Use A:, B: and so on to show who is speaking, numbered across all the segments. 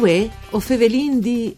A: Uè, o fevelin di...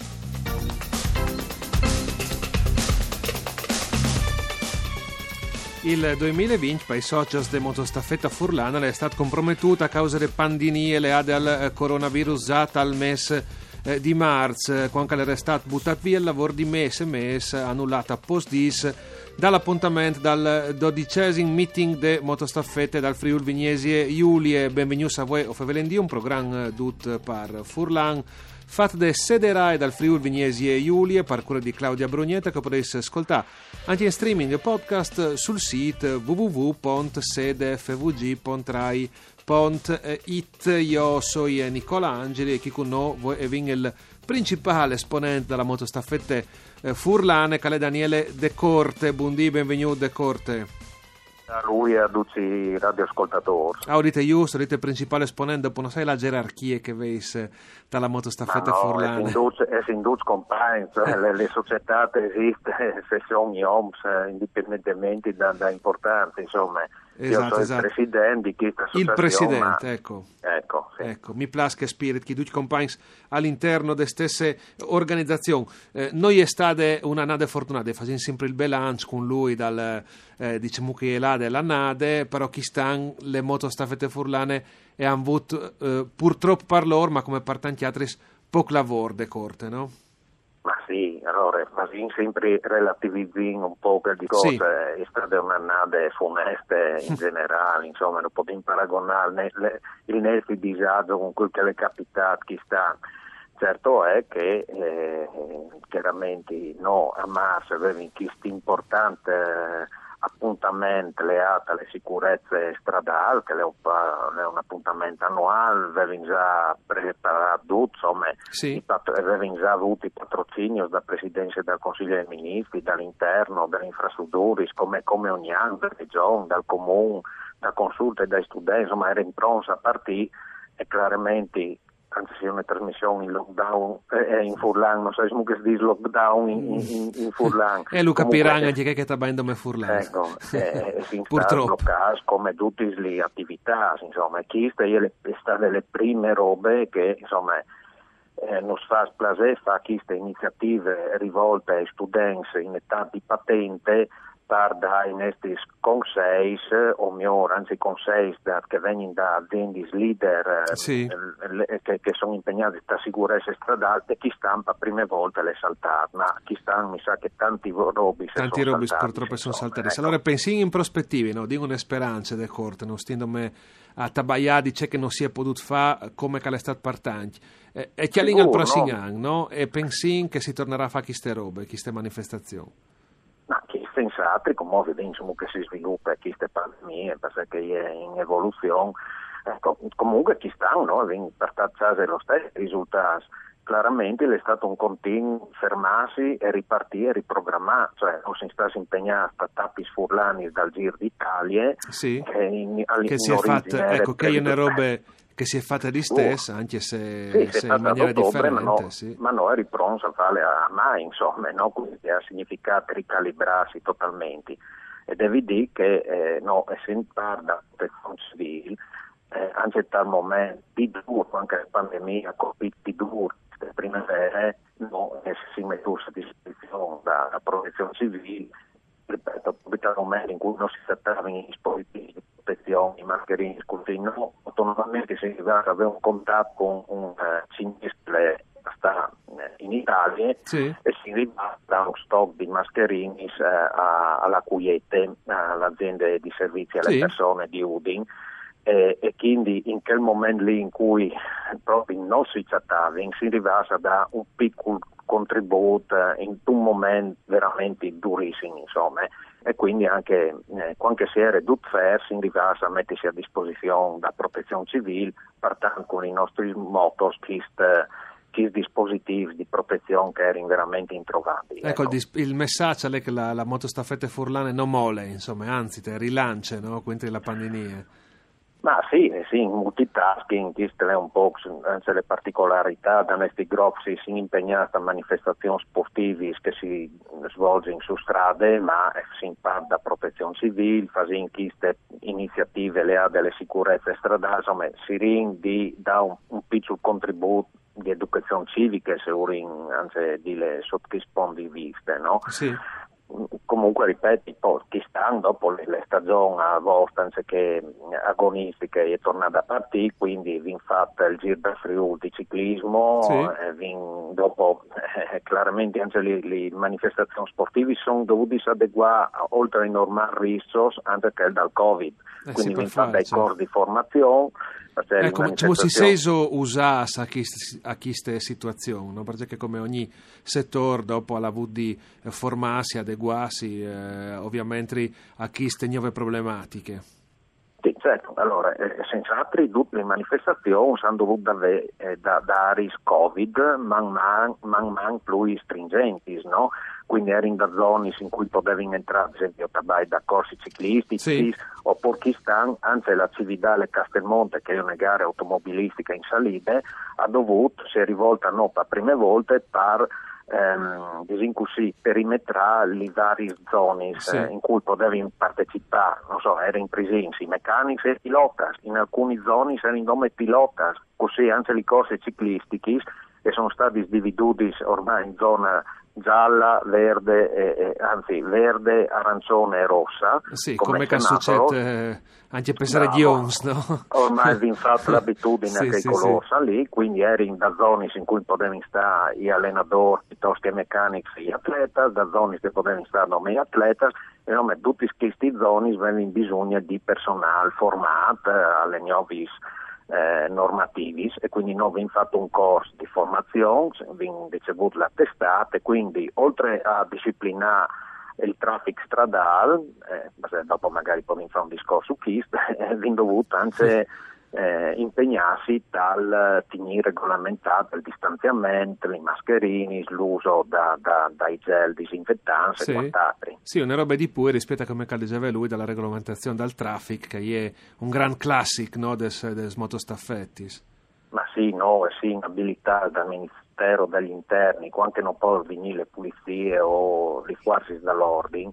B: Il 2020 per i socios de motostaffetta furlana è stato compromettuto a causa delle pandemie legate al eh, coronavirus già dal mese eh, di marzo, quando era stato buttato via il lavoro di mese mese, annullata post dis dall'appuntamento dal dodicesimo meeting de motostaffette dal Friul Vignesi e Giulie. Benvenuti a voi, o Fevelendi, un programma dut par Furlan fatto da Sederai dal Friul Vignesi e Giulie, per cura di Claudia Brugnetta, che potete ascoltare anche in streaming podcast sul sito www.sedefvg.rai.it. Io sono Nicola Angeli e chi con noi è il principale esponente della motostaffette eh, furlane, è Daniele De Corte. Buondì, benvenuto De Corte
C: a lui e a tutti i radioascoltatori.
B: Audite giusto, dite principale esponente, dopo non sai la gerarchia che veis dalla motostaffetta
C: no,
B: furlana.
C: È sin duce compagni, cioè, le, le, società esistono, se sono IOMS, eh, indipendentemente da, da importanza, insomma.
B: Esatto,
C: Io
B: esatto.
C: il presidente di questa
B: Il presidente,
C: ma...
B: ecco.
C: Ecco, sì.
B: ecco, mi plasca spirit che tutti compagni all'interno delle stesse organizzazioni. Eh, noi è stata una nade fortunata, facciamo sempre il bilancio con lui dal, eh, diciamo che è là della nade, però chi stanno le motostaffette furlane e hanno avuto eh, purtroppo per loro, ma come per tanti altri, poco lavoro de corte, no?
C: Allora, ma sempre relativizzando un po' per di cose,
B: Sì.
C: è stata un'annata funeste in generale, insomma, non possiamo paragonare le- il nostro disagio con quel che le è capitato chi sta. Certo è che eh, chiaramente no, a Mars aveva questo importante eh, appuntamento legato alle sicurezze stradali, che è un, appuntamento annuale, aveva già preparato, insomma,
B: Sì.
C: i pat- aveva già avuto i patrocini da Presidenza del Consiglio dei Ministri, dall'interno, dalle infrastrutture, come, come ogni anno, dalla Regione, dal Comune, da consulte dai studenti, insomma era in pronta a partire e chiaramente è una trasmissione in lockdown eh, in Furlan, non so se si dice lockdown in, in, in Furlan.
B: E lo capiranno anche che sta bendo me furlane.
C: Ecco, eh, si
B: Purtroppo.
C: bloccati come tutte le attività, insomma, queste sono state le prime robe che, insomma, eh, non fa piacere fare queste iniziative rivolte ai studenti in età di patente per dare i nostri consigli, o meglio, anzi consigli da- che vengono da aziende leader eh,
B: Sì.
C: eh, che, che sono impegnati da sicurezza stradale e chi stampa prime volte le saltate, ma chi sta mi sa che tanti robi
B: Tanti robi purtroppo sono saltati.
C: ecco.
B: Allora pensi in prospettive, no? dico una speranza de corte, non stendo me a tabaiare di ciò che non si è potuto fare come che è stato partante. Eh, e chialin al prossimo
C: no?
B: anno, no? E pensi che si tornerà a fare queste robe, queste manifestazioni.
C: Sensati, come vediamo che si sviluppa queste pandemie, perché è in evoluzione, ecco, comunque chi stanno, no? Per tacciare lo stesso risultato. Claramente è stato un continuo fermarsi e ripartire e riprogrammare, cioè o si sta impegnati a tappi sfurlani dal Giro d'Italia
B: Sì.
C: che, in,
B: Che
C: in
B: si è fatta, ecco, che è una robe che si è fatta di stessa, anche se,
C: Sì,
B: se in maniera
C: ottobre, ma,
B: differente.
C: no,
B: sì.
C: ma noi eri pronti a fare a mai, insomma, no? quindi ha significato ricalibrarsi totalmente. E devi dire che eh, no, essendo parte da protezione civile, eh, anche tal momento di duro, anche la pandemia, colpito di duro, le primavere, no, e si mettesse a disposizione da, da protezione civile, ripeto, proprio dal momento in cui non si trattava in dispositivi di protezione, i mascherini, così, no, autonomamente si arrivava ad avere un contatto con un eh, cinese sta eh, in Italia
B: Sì.
C: e si da uno stock di mascherini eh, alla Cuiete, all'azienda di servizi alle
B: Sì.
C: persone di Udin. E, e quindi in quel momento lì in cui proprio non si trattava, si arrivava a dare un piccolo contributo eh, in un momento veramente durissimo, insomma. E quindi anche eh, quando si era tutto fair, si arrivava a mettersi a disposizione da protezione civile, pertanto con i nostri motos, questi dispositivi di protezione che erano veramente introvabili.
B: Ecco, il, dis- il messaggio è che la, la motostaffetta furlane non mole, insomma, anzi, te rilancia, no? Quindi la pandemia.
C: Ma sì, eh sì, in multitasking, queste è un po' le particolarità da questi gruppi si impegnano a manifestazioni sportive che si svolgono su strade, ma si impara da protezione civile, fanno queste iniziative le ha delle sicurezze stradali, insomma si rende da un, un piccolo contributo di educazione civica, se uno anzi di le sottorispondi viste, no?
B: Sì
C: comunque ripeti, Pakistan dopo le, le stagioni abbastanza che agonistiche è tornata a partire, quindi vi fatto il Giro del Friuli di ciclismo,
B: sì.
C: eh, vin, dopo eh, chiaramente anche le, le, manifestazioni sportive sono dovute adeguare oltre ai normali rischi anche dal Covid,
B: eh,
C: quindi vi
B: fatto
C: dei corsi di formazione
B: Ecco, come si seso usare a queste situazioni, no? perché come ogni settore dopo ha avuto di formarsi, adeguarsi, eh, ovviamente a queste nuove problematiche.
C: Sì, certo, allora, eh, senza altri tutte le manifestazioni hanno dovuto avere eh, da, da Covid man man, man, man più stringenti, no? quindi erano da zone in cui potevano entrare, ad esempio, tabai da corsi ciclistici,
B: sì.
C: oppure Chistan, anzi la Cividale Castelmonte, che è una gara automobilistica in salite, ha dovuto, si è rivolta no, per prime volte per ehm, così, perimetrare le varie zone
B: sì.
C: eh, in cui potevi partecipare, non so, erano presenza i meccanici e i pilota, in alcune zone erano nome pilota, così anche le corse ciclistiche che sono stati dividuti ormai in zona gialla, verde, eh, anzi verde, arancione e rossa.
B: Sì, come, come succede eh, anche per essere di ONS, no?
C: Ormai vi fatto l'abitudine sì, che sì, colore sì. lì, quindi eri in da zone in cui potevano stare gli allenatori piuttosto che meccanici e gli atleti, da zone che potevano stare non gli atleti, e non tutti questi zone avevano bisogno di personale formato alle nuove eh, normativi e quindi noi abbiamo fatto un corso di formazione, abbiamo ricevuto la testata e quindi oltre a disciplinare il traffico stradale, eh, dopo magari poi fare un discorso su KIST, abbiamo dovuto anche eh, impegnarsi dal TINI regolamentato, il distanziamento, i mascherini, l'uso da, da, dai gel disinfettanti
B: sì.
C: e quant'altro.
B: Sì, una roba di più rispetto a come diceva lui dalla regolamentazione dal traffico, che è un gran classic no, des, des motostaffettis.
C: Ma sì, no, sì, abilità dal Ministero degli Interni, quando non può venire le pulizie o i forze dall'ordine,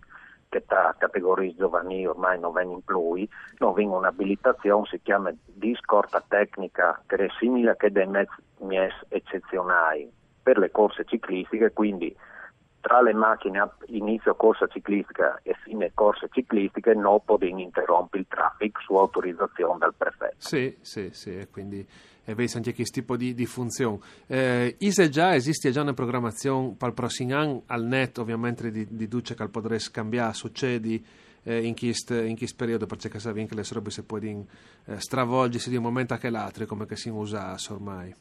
C: che tra categorie giovanili ormai non vengono più, non viene un'abilitazione, si chiama discorta tecnica, che è simile a che dei mezzi eccezionali per le corse ciclistiche, quindi tra le macchine a inizio corsa ciclistica e fine corsa ciclistica non possono interrompere il traffico su autorizzazione del prefetto.
B: Sì, sì, sì, quindi e vedi anche questo tipo di, di funzione. Eh, Ise già esiste già una programmazione per il prossimo anno, al net ovviamente di, di Duce che potresti cambiare, succedi eh, in questo periodo, perché sai che le robe si possono eh, stravolgersi di un momento a che l'altro, come che si usa ormai.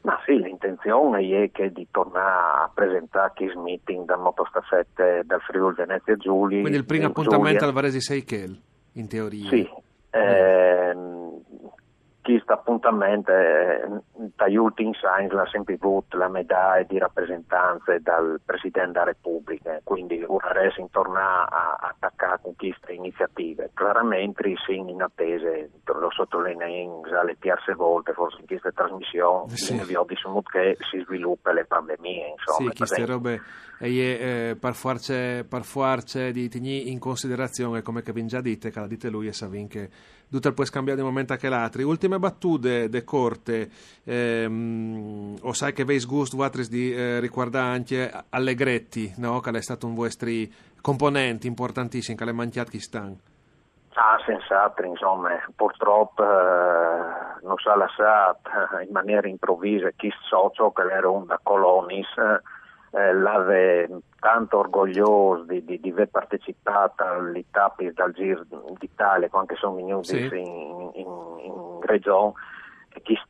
C: Ma sì, l'intenzione è che di tornare a presentare Kiss Meeting dal motostaffette del Friuli Venezia Giulia.
B: Quindi il primo appuntamento Giulia. al Varese Seichel, in teoria.
C: Sì, ehm, questo appuntamento dagli ultimi signs l'ha sempre avuto la medaglia di rappresentanza dal Presidente della Repubblica, quindi ora adesso tornare a attaccare con queste iniziative. Chiaramente siamo in attesa, lo sottolineo le diverse volte, forse in queste trasmissioni, sì. vi ho detto che si sviluppa le pandemie. Insomma,
B: sì, queste robe e eh, per farci, per farci di tenere in considerazione, come che vi già dite, che la dite lui e Savin che tutto può scambiare di momento anche l'altro. Ultime battute de corte, ehm, o sai che veis gusto vostri di eh, riguardare anche Allegretti, no? che è stato un vostro componente importantissimo, che l'è manchiato chi stanno.
C: Ah, senz'altro, insomma, purtroppo eh, non è lasciato in maniera improvvisa chi socio che era un da Colonis, eh, l'ave tanto orgoglioso di, di, di aver partecipato alle tappe dal Giro d'Italia, quando sono venuti sì. in, in, in regione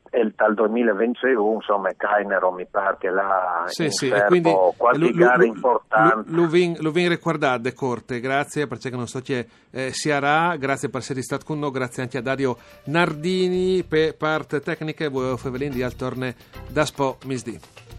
C: e dal 2021 insomma Cainero mi pare che là
B: sì, sì,
C: e
B: quindi
C: qualche
B: lu,
C: gara importante.
B: lo vin ricordate Corte? Grazie perché non so che eh, si arà. Grazie per essere stato con noi grazie anche a Dario Nardini per parte tecnica e voi Fevelin di Altorne da Spo Misdi